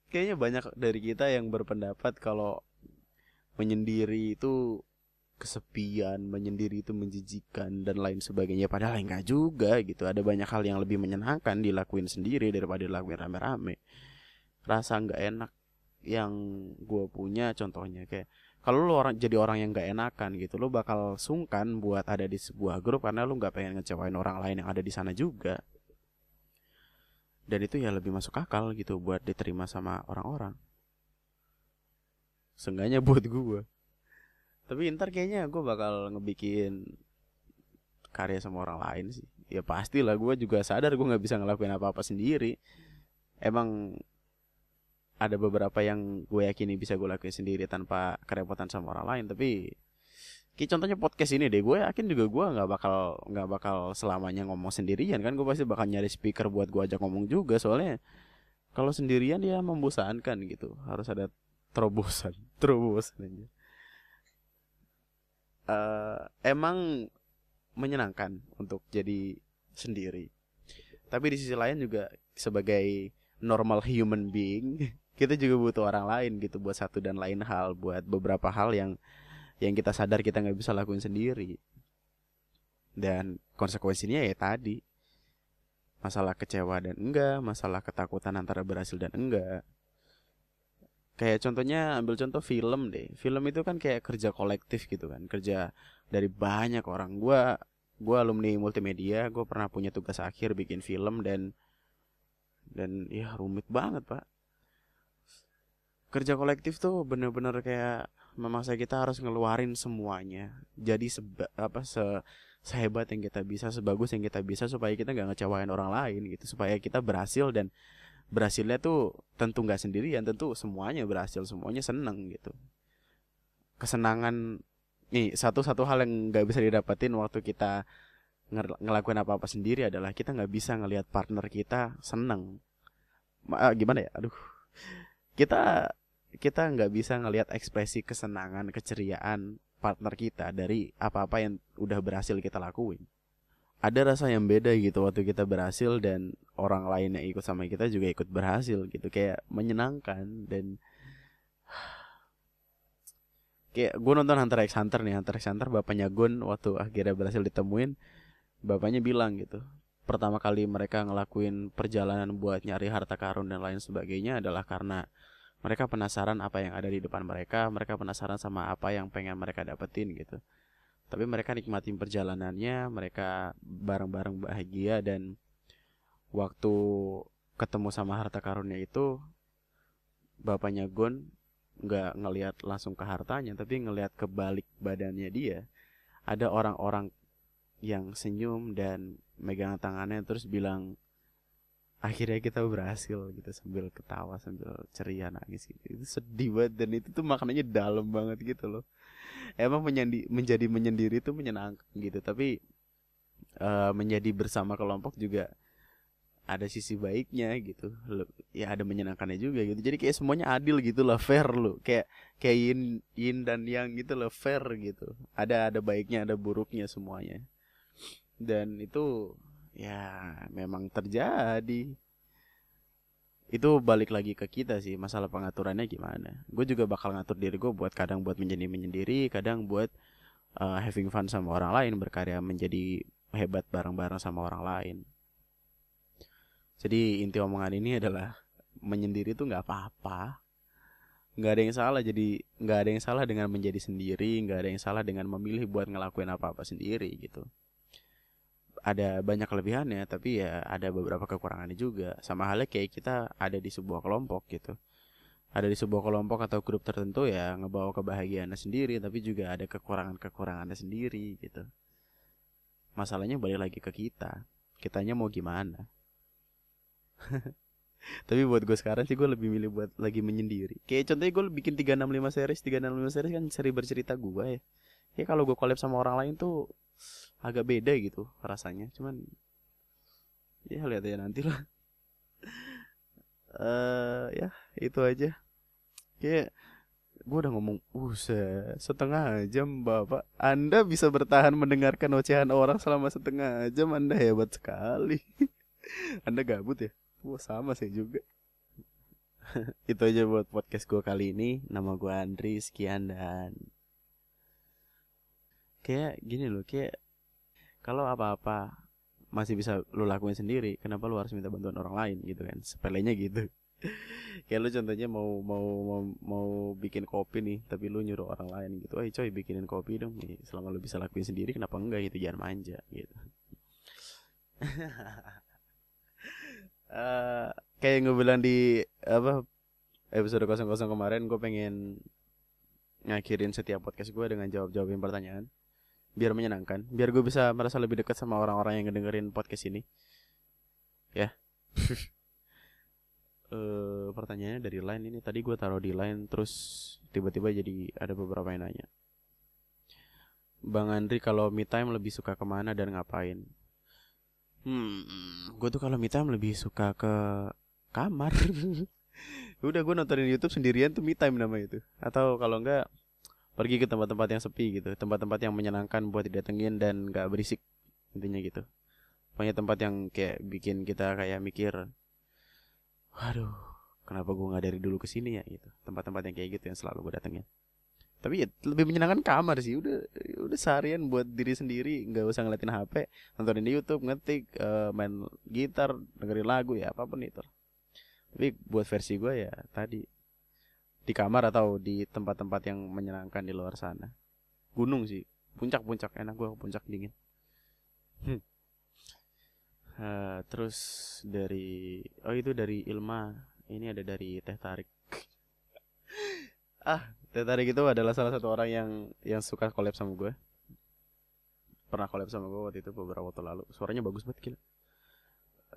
kayaknya banyak dari kita yang berpendapat kalau menyendiri itu kesepian menyendiri itu menjijikan dan lain sebagainya. Padahal enggak juga gitu. Ada banyak hal yang lebih menyenangkan dilakuin sendiri daripada dilakuin rame-rame. Rasa nggak enak yang gue punya contohnya kayak kalau lu orang jadi orang yang gak enakan gitu lu bakal sungkan buat ada di sebuah grup karena lu nggak pengen ngecewain orang lain yang ada di sana juga. Dan itu ya lebih masuk akal gitu buat diterima sama orang-orang. Seenggaknya buat gue Tapi ntar kayaknya gue bakal ngebikin Karya sama orang lain sih. Ya pastilah gue juga sadar gue gak bisa ngelakuin apa-apa sendiri. Emang ada beberapa yang gue yakini bisa gue lakuin sendiri tanpa kerepotan sama orang lain tapi kayak contohnya podcast ini deh gue yakin juga gue nggak bakal nggak bakal selamanya ngomong sendirian kan gue pasti bakal nyari speaker buat gue ajak ngomong juga soalnya kalau sendirian ya membosankan gitu harus ada terobosan terobosan aja. Uh, emang menyenangkan untuk jadi sendiri. Tapi di sisi lain juga sebagai normal human being kita juga butuh orang lain gitu buat satu dan lain hal buat beberapa hal yang yang kita sadar kita nggak bisa lakuin sendiri. Dan konsekuensinya ya tadi masalah kecewa dan enggak masalah ketakutan antara berhasil dan enggak. Kayak contohnya ambil contoh film deh. Film itu kan kayak kerja kolektif gitu kan kerja dari banyak orang. Gua gua alumni multimedia gue pernah punya tugas akhir bikin film dan dan ya rumit banget pak kerja kolektif tuh bener-bener kayak memaksa kita harus ngeluarin semuanya. Jadi seba, apa se sehebat yang kita bisa sebagus yang kita bisa supaya kita nggak ngecewain orang lain gitu. Supaya kita berhasil dan berhasilnya tuh tentu nggak sendirian tentu semuanya berhasil semuanya seneng gitu. Kesenangan nih satu satu hal yang nggak bisa didapetin waktu kita ngelakuin apa apa sendiri adalah kita nggak bisa ngelihat partner kita seneng. Ma, gimana ya? Aduh kita kita nggak bisa ngelihat ekspresi kesenangan keceriaan partner kita dari apa-apa yang udah berhasil kita lakuin. Ada rasa yang beda gitu waktu kita berhasil dan orang lain yang ikut sama kita juga ikut berhasil gitu. Kayak menyenangkan dan kayak gue nonton Hunter x Hunter nih Hunter x Hunter bapaknya Gun waktu akhirnya berhasil ditemuin bapaknya bilang gitu pertama kali mereka ngelakuin perjalanan buat nyari harta karun dan lain sebagainya adalah karena mereka penasaran apa yang ada di depan mereka mereka penasaran sama apa yang pengen mereka dapetin gitu. Tapi mereka nikmatin perjalanannya mereka bareng-bareng bahagia dan waktu ketemu sama harta karunnya itu bapaknya Gon nggak ngelihat langsung ke hartanya tapi ngelihat ke balik badannya dia ada orang-orang yang senyum dan megang tangannya terus bilang akhirnya kita berhasil gitu sambil ketawa sambil ceria nangis gitu. Itu sedih banget dan itu tuh maknanya dalam banget gitu loh. Emang menyandi, menjadi menyendiri itu menyenangkan gitu tapi uh, menjadi bersama kelompok juga ada sisi baiknya gitu. Ya ada menyenangkannya juga gitu. Jadi kayak semuanya adil gitu lah fair lo kayak kayak yin yin dan yang gitu loh fair gitu. Ada ada baiknya ada buruknya semuanya dan itu ya memang terjadi. Itu balik lagi ke kita sih masalah pengaturannya gimana. Gue juga bakal ngatur diri gue buat kadang buat menjadi menyendiri kadang buat uh, having fun sama orang lain berkarya menjadi hebat bareng-bareng sama orang lain. Jadi inti omongan ini adalah menyendiri itu nggak apa-apa. Nggak ada yang salah jadi nggak ada yang salah dengan menjadi sendiri nggak ada yang salah dengan memilih buat ngelakuin apa-apa sendiri gitu ada banyak kelebihannya tapi ya ada beberapa kekurangannya juga. Sama halnya kayak kita ada di sebuah kelompok gitu. Ada di sebuah kelompok atau grup tertentu ya ngebawa kebahagiaannya sendiri tapi juga ada kekurangan-kekurangannya sendiri gitu. Masalahnya balik lagi ke kita. Kitanya mau gimana? Tapi buat gue sekarang sih gue lebih milih buat lagi menyendiri. Kayak contohnya gue bikin 365 series 365 series kan seri bercerita gue ya. Ya kalau gue collab sama orang lain tuh agak beda gitu rasanya. Cuman ya lihat ya nanti lah. Uh, ya itu aja. Kayak gue udah ngomong uh setengah jam bapak. Anda bisa bertahan mendengarkan ocehan orang selama setengah jam. Anda hebat sekali. Anda gabut ya? Wah sama sih juga. Itu aja buat podcast gue kali ini. Nama gue Andri sekian dan kayak gini loh kayak kalau apa-apa masih bisa lu lakuin sendiri kenapa lu harus minta bantuan orang lain gitu kan? Sepelenya gitu. Kayak lu contohnya mau mau mau mau bikin kopi nih tapi lu nyuruh orang lain gitu eh coy bikinin kopi dong nih selama lu bisa lakuin sendiri kenapa enggak? Gitu jangan manja gitu. Uh, kayak gue bilang di apa episode 00 kemarin gue pengen ngakhirin setiap podcast gue dengan jawab-jawabin pertanyaan biar menyenangkan biar gue bisa merasa lebih dekat sama orang-orang yang ngedengerin podcast ini ya uh, pertanyaannya dari line ini tadi gue taruh di line terus tiba-tiba jadi ada beberapa yang nanya Bang Andri kalau me time lebih suka ke mana dan ngapain Hmm, gue tuh kalau me time lebih suka ke kamar. Udah gue nontonin YouTube sendirian tuh me time nama itu. Atau kalau enggak pergi ke tempat-tempat yang sepi gitu. Tempat-tempat yang menyenangkan buat didatengin dan gak berisik intinya gitu. Pokoknya tempat yang kayak bikin kita kayak mikir waduh kenapa gue nggak dari dulu ke sini ya? gitu. Tempat-tempat yang kayak gitu yang selalu gue datengin. Tapi ya lebih menyenangkan kamar sih. Udah udah seharian buat diri sendiri nggak usah ngeliatin HP nontonin di YouTube ngetik uh, main gitar dengerin lagu ya apa pun itu. Tapi buat versi gue ya tadi di kamar atau di tempat-tempat yang menyenangkan di luar sana? Gunung sih. Puncak-puncak. Enak gue puncak dingin. Hmm. uh, terus dari oh itu dari Ilma. Ini ada dari Teh Tarik. Ah Teh Tarik itu adalah salah satu orang yang yang suka collab sama gue pernah collab sama gue waktu itu beberapa waktu lalu. Suaranya bagus banget gila.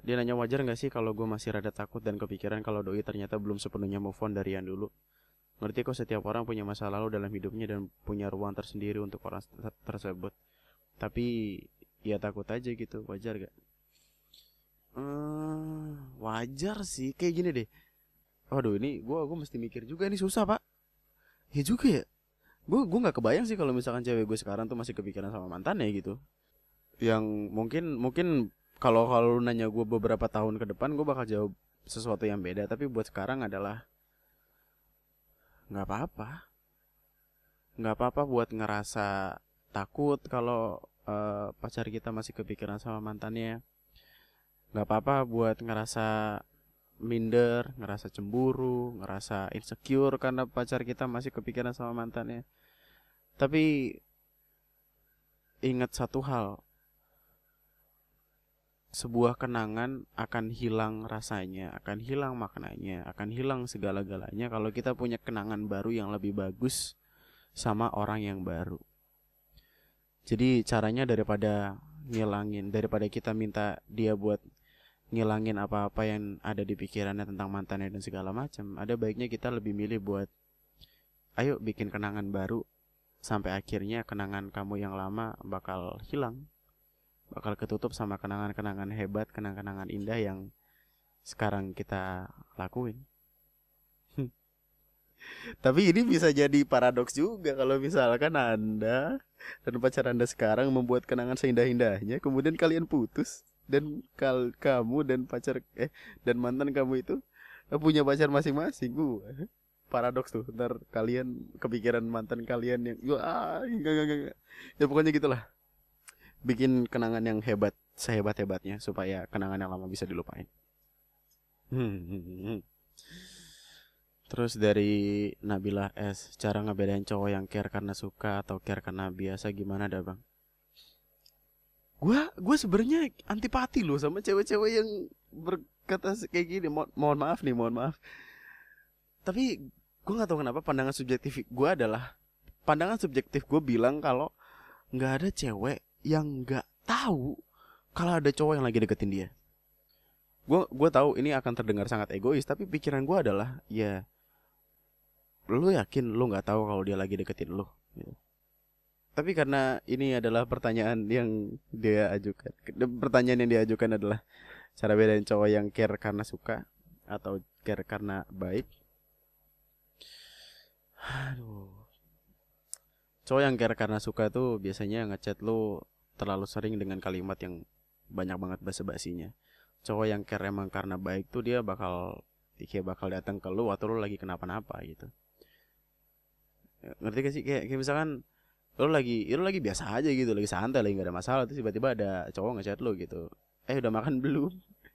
Dia nanya wajar gak sih kalau gue masih rada takut dan kepikiran kalau doi ternyata belum sepenuhnya move on dari yang dulu Ngerti kok setiap orang punya masa lalu dalam hidupnya dan punya ruang tersendiri untuk orang tersebut. Tapi ya takut aja gitu, wajar gak? Hmm, wajar sih, kayak gini deh. Waduh ini gue gua mesti mikir juga ini susah pak. Ya juga ya. gue gue nggak kebayang sih kalau misalkan cewek gue sekarang tuh masih kepikiran sama mantannya gitu yang mungkin mungkin kalau kalau nanya gue beberapa tahun ke depan gue bakal jawab sesuatu yang beda tapi buat sekarang adalah nggak apa-apa. Nggak apa-apa buat ngerasa takut kalau uh, pacar kita masih kepikiran sama mantannya. Nggak apa-apa buat ngerasa minder ngerasa cemburu ngerasa insecure karena pacar kita masih kepikiran sama mantannya. Tapi ingat satu hal sebuah kenangan akan hilang rasanya, akan hilang maknanya, akan hilang segala-galanya kalau kita punya kenangan baru yang lebih bagus sama orang yang baru. Jadi caranya daripada ngilangin, daripada kita minta dia buat ngilangin apa-apa yang ada di pikirannya tentang mantannya dan segala macam, ada baiknya kita lebih milih buat ayo bikin kenangan baru sampai akhirnya kenangan kamu yang lama bakal hilang bakal ketutup sama kenangan-kenangan hebat, kenangan-kenangan indah yang sekarang kita lakuin. Tapi ini bisa jadi paradoks juga kalau misalkan Anda dan pacar Anda sekarang membuat kenangan seindah-indahnya, kemudian kalian putus dan kal kamu dan pacar eh dan mantan kamu itu punya pacar masing-masing. Uh, paradoks tuh. Ntar kalian kepikiran mantan kalian yang ah enggak enggak enggak. Ya pokoknya gitulah bikin kenangan yang hebat sehebat-hebatnya supaya kenangan yang lama bisa dilupain. Terus dari Nabila S, cara ngebedain cowok yang care karena suka atau care karena biasa gimana dah bang? Gua, gue sebenarnya antipati loh sama cewek-cewek yang berkata kayak gini. Mo mohon maaf nih, mohon maaf. Tapi gue nggak tahu kenapa pandangan subjektif gue adalah pandangan subjektif gue bilang kalau nggak ada cewek yang nggak tahu kalau ada cowok yang lagi deketin dia. Gue gue tahu ini akan terdengar sangat egois, tapi pikiran gue adalah ya, lu yakin lu nggak tahu kalau dia lagi deketin lu. Gitu. Tapi karena ini adalah pertanyaan yang dia ajukan, pertanyaan yang dia ajukan adalah cara bedain cowok yang care karena suka atau care karena baik. Aduh, cowok yang care karena suka tuh biasanya ngechat lu terlalu sering dengan kalimat yang banyak banget basa-basinya. Cowok yang care emang karena baik tuh dia bakal kayak bakal datang ke lu atau lu lagi kenapa-napa gitu. Ngerti gak sih? Kayak, kayak misalkan lu lagi ya lu lagi biasa aja gitu lagi santai lagi gak ada masalah terus tiba-tiba ada cowok ngechat lu gitu. Eh udah makan belum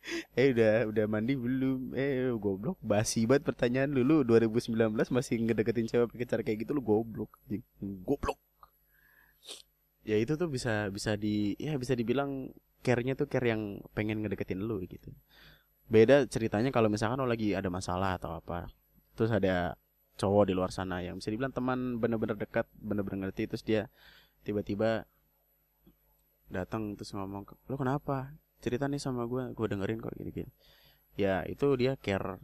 eh udah udah mandi belum? Eh goblok. Basi banget pertanyaan lu. Lu 2019 masih ngedeketin cewek pakai cara kayak gitu lu goblok goblok. Ya itu tuh bisa bisa di ya bisa dibilang care-nya tuh care yang pengen ngedeketin lu gitu. Beda ceritanya kalau misalkan lo lagi ada masalah atau apa. Terus ada cowok di luar sana yang bisa dibilang teman bener-bener dekat bener-bener ngerti terus dia tiba-tiba datang terus ngomong lo kenapa cerita nih sama gue gue dengerin kok gini-gini. Ya itu dia care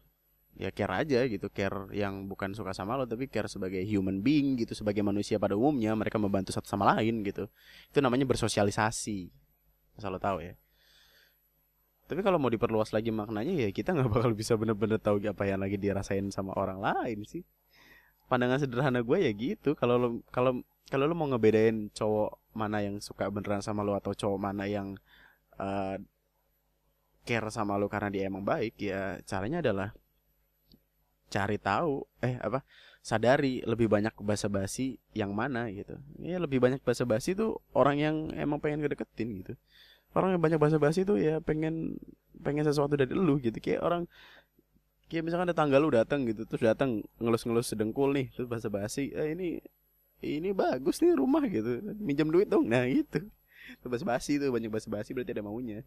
ya care aja gitu care yang bukan suka sama lo tapi care sebagai human being gitu sebagai manusia pada umumnya mereka membantu satu sama lain gitu. Itu namanya bersosialisasi. Asal lo tahu ya. Tapi kalau mau diperluas lagi maknanya ya kita nggak bakal bisa bener-bener tahu apa yang lagi dirasain sama orang lain sih. Pandangan sederhana gue ya gitu. Kalau lo kalau kalau lo mau ngebedain cowok mana yang suka beneran sama lo atau cowok mana yang uh, care sama lo karena dia emang baik ya caranya adalah cari tahu eh apa sadari lebih banyak basa-basi yang mana gitu. Ya lebih banyak basa-basi tuh orang yang emang pengen ngedeketin gitu. Orang yang banyak basa-basi tuh ya pengen pengen sesuatu dari lu gitu. Kayak orang kayak misalkan ada tangga lu datang gitu terus datang ngelus-ngelus sedengkul nih terus basa-basi eh, ini ini bagus nih rumah gitu. Minjam duit dong. Nah gitu itu basa-basi tuh banyak basa-basi berarti ada maunya.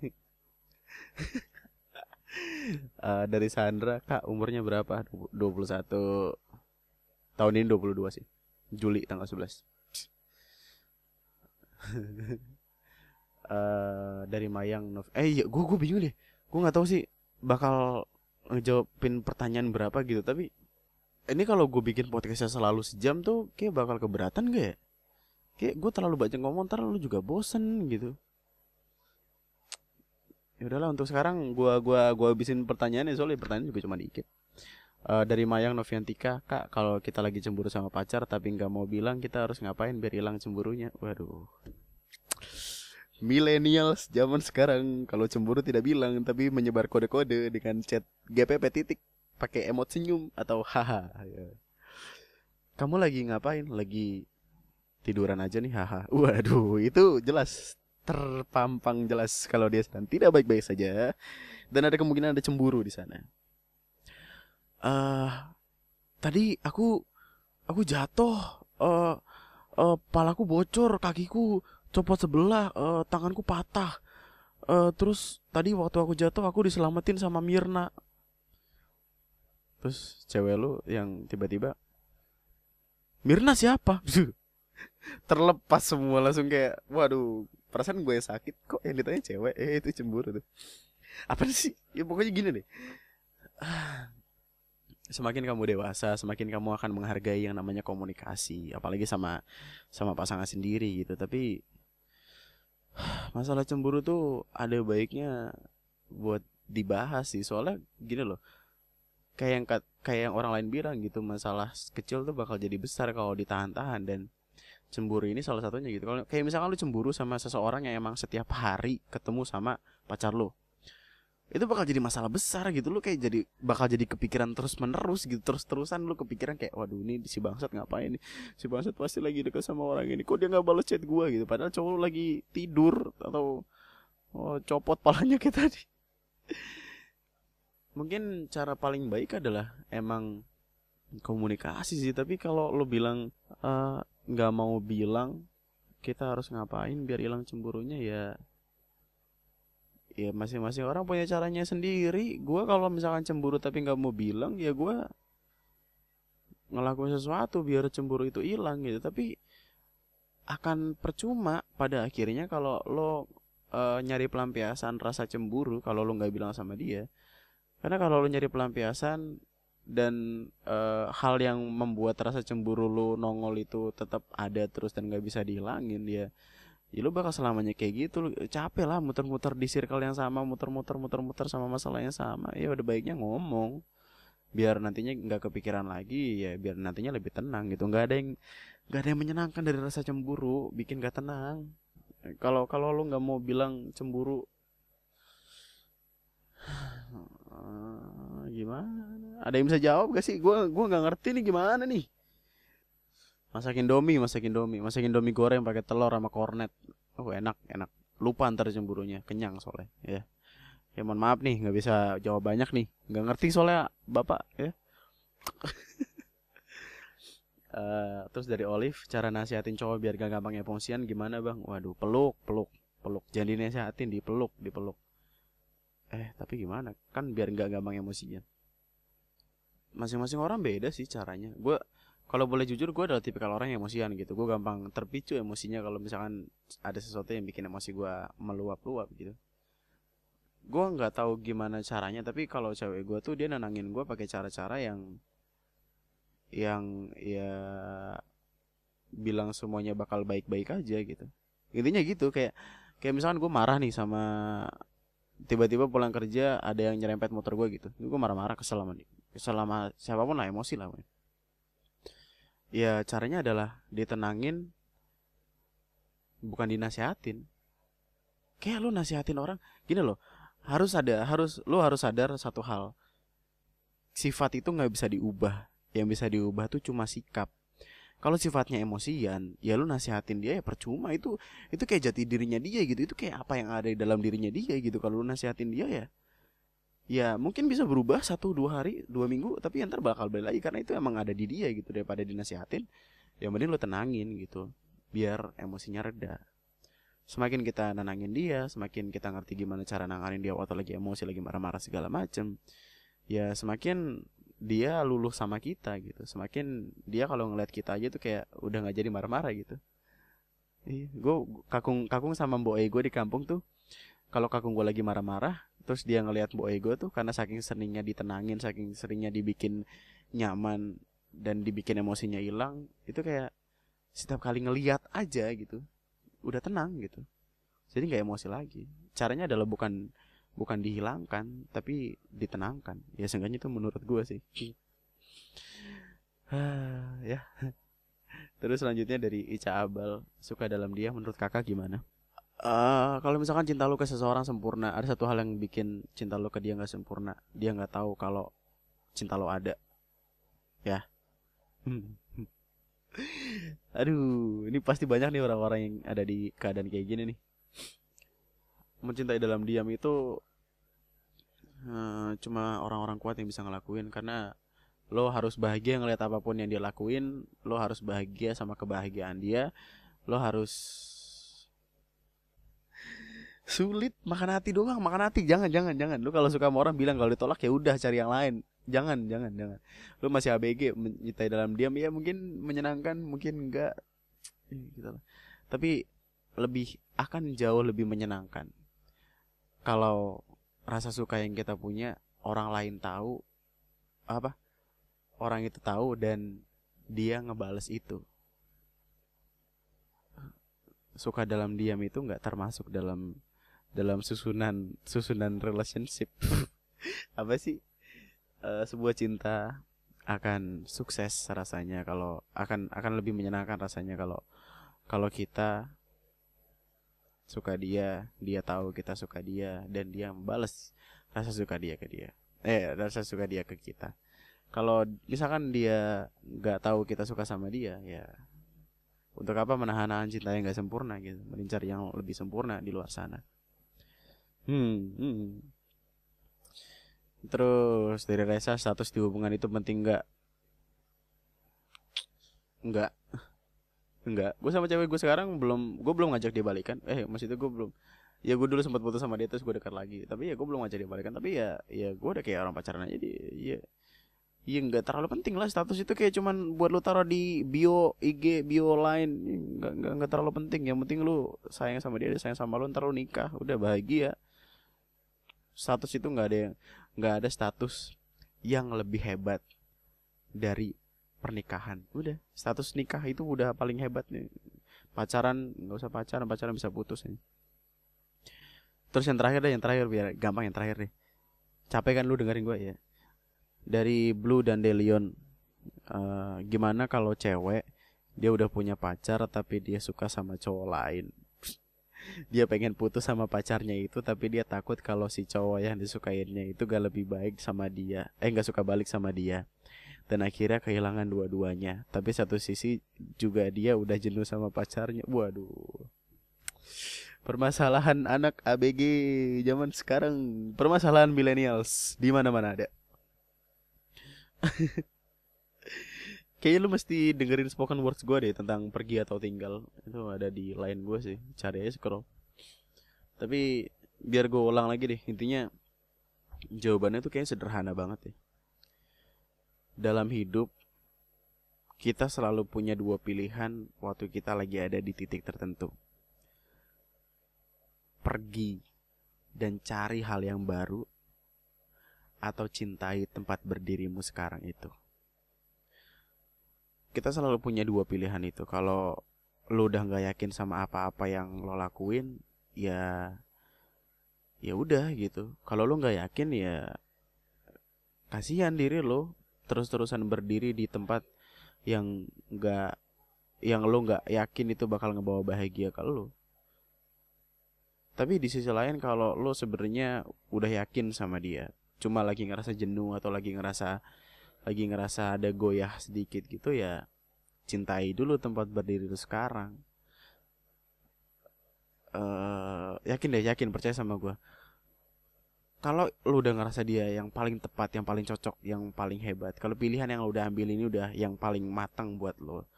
Uh, dari Sandra kak umurnya berapa? 21 tahun ini 22 sih. Juli tanggal 11 uh, eh, dari Mayang Nov eh iya gue gue bingung deh. Gue nggak tahu sih bakal ngejawabin pertanyaan berapa gitu tapi ini kalau gue bikin podcastnya selalu sejam tuh kayak bakal keberatan gak ya kayak gue terlalu banyak ngomong ntar lu juga bosen gitu. Ya udahlah untuk sekarang gua gua gua habisin pertanyaannya. Soalnya pertanyaan juga cuma dikit. Uh, dari Mayang Noviantika kak kalau kita lagi cemburu sama pacar tapi nggak mau bilang kita harus ngapain biar hilang cemburunya? Waduh. Millennials zaman sekarang kalau cemburu tidak bilang tapi menyebar kode-kode dengan chat GPP titik pakai emot senyum atau haha ya. kamu lagi ngapain? Lagi tiduran aja nih haha. Waduh itu jelas terpampang jelas kalau dia sedang tidak baik-baik saja. Dan ada kemungkinan ada cemburu di sana. Uh, tadi aku aku jatuh. Uh, uh, palaku bocor kakiku copot sebelah uh, tanganku patah. Uh, terus tadi waktu aku jatuh aku diselamatin sama Mirna. Terus cewek lu yang tiba-tiba Mirna siapa terlepas semua langsung kayak waduh perasaan gue sakit kok yang ditanya cewek eh itu cemburu tuh apa sih ya pokoknya gini deh semakin kamu dewasa, semakin kamu akan menghargai yang namanya komunikasi, apalagi sama sama pasangan sendiri gitu. Tapi masalah cemburu tuh ada baiknya buat dibahas sih. Soalnya gini loh. Kayak yang kayak yang orang lain bilang gitu, masalah kecil tuh bakal jadi besar kalau ditahan-tahan dan cemburu ini salah satunya gitu. Kalau kayak misalkan lu cemburu sama seseorang yang emang setiap hari ketemu sama pacar lu itu bakal jadi masalah besar gitu. Lu kayak jadi bakal jadi kepikiran terus menerus gitu terus terusan lu kepikiran kayak waduh ini si bangsat ngapain nih? Si bangsat pasti lagi dekat sama orang ini. Kok dia nggak balas chat gua? Gitu. Padahal cowok lu lagi tidur atau oh, copot palanya kayak tadi. Mungkin cara paling baik adalah emang komunikasi sih. Tapi kalau lu bilang eh, nggak mau bilang kita harus ngapain biar hilang cemburunya ya ya masing-masing orang punya caranya sendiri. Gue kalau misalkan cemburu tapi nggak mau bilang ya gue ngelakuin sesuatu biar cemburu itu hilang gitu. Tapi akan percuma pada akhirnya kalau lo e, nyari pelampiasan rasa cemburu kalau lo nggak bilang sama dia. Karena kalau lo nyari pelampiasan dan e, hal yang membuat rasa cemburu lo nongol itu tetap ada terus dan nggak bisa dihilangin dia ya ya lu bakal selamanya kayak gitu. Lu capek lah muter-muter di circle yang sama muter-muter muter-muter sama masalah yang sama. Ya udah baiknya ngomong. Biar nantinya nggak kepikiran lagi ya biar nantinya lebih tenang gitu. Nggak ada yang nggak ada yang menyenangkan dari rasa cemburu bikin gak tenang. Kalau kalau lu nggak mau bilang cemburu gimana ada yang bisa jawab gak sih? Gue gua nggak ngerti nih gimana nih. Masakin domi masakin domi. Masakin domi goreng pakai telur sama kornet. Oh enak enak. Lupa ntar cemburunya. Kenyang soalnya ya. Ya mohon maaf nih nggak bisa jawab banyak nih. Nggak ngerti soalnya bapak ya. Uh, terus dari Olive cara nasihatin cowok biar gak gampang emosian gimana bang? Waduh peluk peluk peluk. Jangan dinasihatin dipeluk dipeluk. Eh tapi gimana? Kan biar nggak gampang emosian masing-masing orang beda sih caranya. Gue kalau boleh jujur gue adalah tipikal orang yang emosian gitu. Gue gampang terpicu emosinya kalau misalkan ada sesuatu yang bikin emosi gue meluap-luap gitu. Gue nggak tahu gimana caranya tapi kalau cewek gue tuh dia nenangin gue pakai cara-cara yang yang ya bilang semuanya bakal baik-baik aja gitu. Intinya gitu kayak kayak misalkan gue marah nih sama tiba-tiba pulang kerja ada yang nyerempet motor gue gitu. Gue marah-marah kesel sama kesel sama siapa pun lah emosi lah ya caranya adalah ditenangin bukan dinasihatin. Kayak lu nasihatin orang gini loh harus ada harus lu harus sadar satu hal. Sifat itu nggak bisa diubah. Yang bisa diubah tuh cuma sikap. Kalau sifatnya emosian ya lu nasihatin dia ya percuma. Itu itu kayak jati dirinya dia gitu. Itu kayak apa yang ada di dalam dirinya dia gitu. Kalau lu nasihatin dia ya ya mungkin bisa berubah satu dua hari dua minggu tapi ntar bakal balik lagi karena itu emang ada di dia gitu daripada dinasihatin ya mending lo tenangin gitu biar emosinya reda. Semakin kita nenangin dia semakin kita ngerti gimana cara nanganin dia waktu lagi emosi lagi marah-marah segala macem ya semakin dia luluh sama kita gitu. Semakin dia kalau ngeliat kita aja tuh kayak udah nggak jadi marah-marah gitu. Gue kakung kakung sama mbok gue di kampung tuh kalau kakung gue lagi marah-marah terus dia ngelihat bu ego tuh karena saking seringnya ditenangin saking seringnya dibikin nyaman dan dibikin emosinya hilang itu kayak setiap kali ngeliat aja gitu udah tenang gitu. Jadi nggak emosi lagi. Caranya adalah bukan bukan dihilangkan tapi ditenangkan. Ya seenggaknya itu menurut gue sih. Ya. Terus selanjutnya dari Ica Abal suka dalam dia menurut kakak gimana uh, kalau misalkan cinta lu ke seseorang sempurna ada satu hal yang bikin cinta lu ke dia nggak sempurna. Dia nggak tahu kalau cinta lo ada. Ya. Aduh ini pasti banyak nih orang-orang yang ada di keadaan kayak gini nih. Mencintai dalam diam itu uh, cuma orang-orang kuat yang bisa ngelakuin. Karena lo harus bahagia ngeliat apa pun yang dia lakuin lo harus bahagia sama kebahagiaan dia lo harus sulit makan hati doang makan hati. Jangan jangan jangan. Lu kalau suka sama orang bilang kalau ditolak ya udah cari yang lain. Jangan jangan jangan. Lu masih ABG mencintai dalam diam ya mungkin menyenangkan mungkin enggak. Gitu tapi lebih akan jauh lebih menyenangkan. Kalau rasa suka yang kita punya orang lain tahu apa orang itu tahu dan dia ngebales itu. Suka dalam diam itu nggak termasuk dalam dalam susunan susunan relationship. Apa sih? E, sebuah cinta akan sukses rasanya kalau akan akan lebih menyenangkan rasanya kalau kalau kita suka dia dia tahu kita suka dia dan dia membalas rasa suka dia ke dia. Eh rasa suka dia ke kita. Kalau misalkan dia nggak tahu kita suka sama dia ya untuk apa menahan-nahan cinta yang nggak sempurna gitu. Mengincar yang lebih sempurna di luar sana hmm, hmm. terus dari Reza status di hubungan itu penting nggak? Nggak. Nggak. Gue sama cewek gue sekarang belum gue belum ngajak dia balikan. Eh masih itu gue belum. Ya gue dulu sempat putus sama dia terus gue dekat lagi. Tapi ya gue belum ngajak dia balikan. Tapi ya ya gue udah kayak orang pacaran aja dia ya Iya nggak terlalu penting lah status itu. Kayak cuman buat lu taruh di bio IG bio lain nggak nggak nggak terlalu penting. Yang penting lu sayang sama dia dia sayang sama lu ntar lu nikah. Udah bahagia status itu nggak ada nggak ada status yang lebih hebat dari pernikahan. Udah status nikah itu udah paling hebat nih. Pacaran nggak usah pacaran pacaran bisa putus nih. Terus yang terakhir deh yang terakhir biar gampang yang terakhir deh. Capek kan lu dengerin gue ya? Dari Blue dan Delion uh, gimana kalau cewek dia udah punya pacar tapi dia suka sama cowok lain dia pengen putus sama pacarnya itu tapi dia takut kalau si cowok yang disukainya itu gak lebih baik sama dia. Eh gak suka balik sama dia. Dan akhirnya kehilangan dua-duanya. Tapi satu sisi juga dia udah jenuh sama pacarnya. Waduh. Permasalahan anak ABG zaman sekarang permasalahan millennials di mana-mana ada Kayaknya lu mesti dengerin spoken words gue deh tentang pergi atau tinggal. Itu ada di line gue sih. Cari aja scroll. Tapi biar gue ulang lagi deh. Intinya jawabannya tuh kayaknya sederhana banget ya. Dalam hidup kita selalu punya dua pilihan waktu kita lagi ada di titik tertentu. Pergi dan cari hal yang baru atau cintai tempat berdirimu sekarang itu. Kita selalu punya dua pilihan itu. Kalau lo udah nggak yakin sama apa-apa yang lo lakuin, ya ya udah gitu. Kalau lo nggak yakin ya kasihan diri lo terus-terusan berdiri di tempat yang nggak yang lo nggak yakin itu bakal ngebawa bahagia ke lo. Tapi di sisi lain kalau lo sebenarnya udah yakin sama dia, cuma lagi ngerasa jenuh atau lagi ngerasa lagi ngerasa ada goyah sedikit gitu ya cintai dulu tempat berdiri lu sekarang. Uh, yakin deh yakin percaya sama gue kalau lu udah ngerasa dia yang paling tepat yang paling cocok yang paling hebat kalau pilihan yang lu udah ambil ini udah yang paling matang buat lo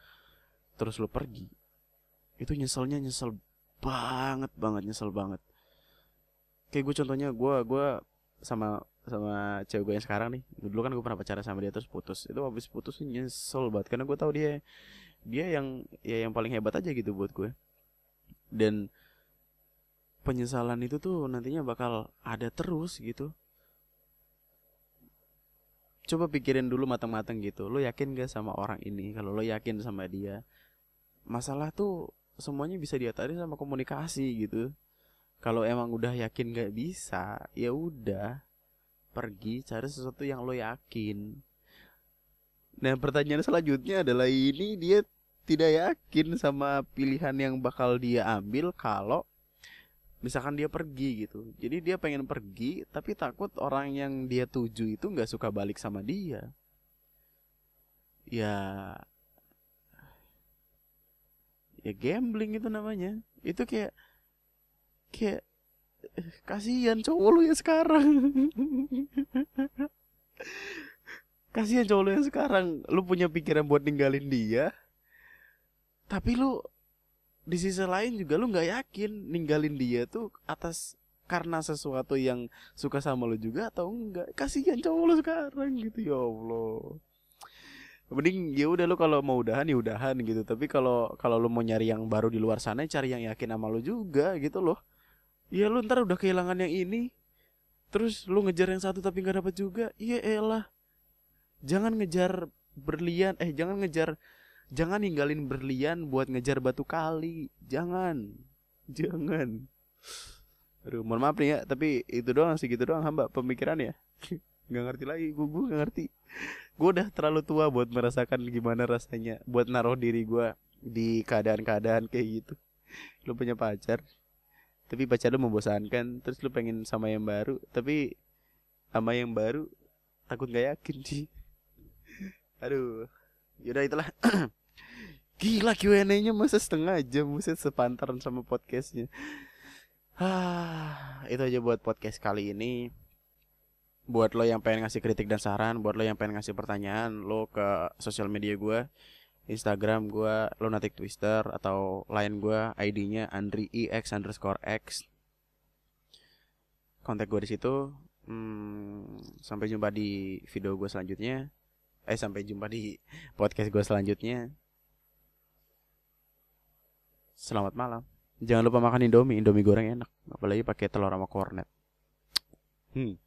terus lu pergi itu nyeselnya nyesel banget banget nyesel banget. Kayak gue contohnya gue gue sama sama cewek gue yang sekarang nih. Dulu kan gue pernah pacaran sama dia terus putus. Itu habis putus nyesel banget karena gue tahu dia dia yang ya yang paling hebat aja gitu buat gue dan penyesalan itu tuh nantinya bakal ada terus gitu. Coba pikirin dulu matang-matang gitu. Lo yakin gak sama orang ini? Kalau lo yakin sama dia masalah tuh semuanya bisa diatasi sama komunikasi gitu. Kalau emang udah yakin gak bisa ya udah pergi cari sesuatu yang lo yakin Nah pertanyaan selanjutnya adalah ini dia tidak yakin sama pilihan yang bakal dia ambil kalau misalkan dia pergi gitu. Jadi dia pengen pergi tapi takut orang yang dia tuju itu nggak suka balik sama dia. Ya ya gambling itu namanya. Itu kayak kayak kasihan cowok lu ya sekarang. kasihan cowok lu yang sekarang. Lu punya pikiran buat ninggalin dia. Tapi lu di sisi lain juga lu nggak yakin ninggalin dia tuh atas karena sesuatu yang suka sama lu juga atau enggak kasihan cowok lu sekarang gitu ya Allah. Mending ya udah lu kalau mau udahan ya udahan gitu. Tapi kalau kalau lu mau nyari yang baru di luar sana cari yang yakin sama lu juga gitu loh ya lu ntar udah kehilangan yang ini. Terus lu ngejar yang satu tapi nggak dapat juga. Iya elah. Jangan ngejar berlian eh jangan ngejar jangan ninggalin berlian buat ngejar batu kali. Jangan. Jangan. Aduh mohon maaf nih ya tapi itu doang sih gitu doang hamba pemikiran ya. Nggak ngerti lagi gue gue nggak ngerti. Gue udah terlalu tua buat merasakan gimana rasanya buat naruh diri gue di keadaan-keadaan kayak gitu. Lu punya pacar tapi pacar lu membosankan terus lu pengen sama yang baru tapi sama yang baru takut gak yakin sih Aduh. Yaudah itulah. Gila Q&A-nya masa setengah jam Muset sepantaran sama podcastnya ah, Itu aja buat podcast kali ini Buat lo yang pengen ngasih kritik dan saran Buat lo yang pengen ngasih pertanyaan Lo ke sosial media gue Instagram gue Lunatic Twister Atau lain gue ID-nya Andri EX underscore X Kontak gue di situ hmm, Sampai jumpa di video gue selanjutnya Eh sampai jumpa di podcast gue selanjutnya. Selamat malam. Jangan lupa makan Indomie, Indomie goreng enak. Apalagi pakai telur sama kornet. Hmm.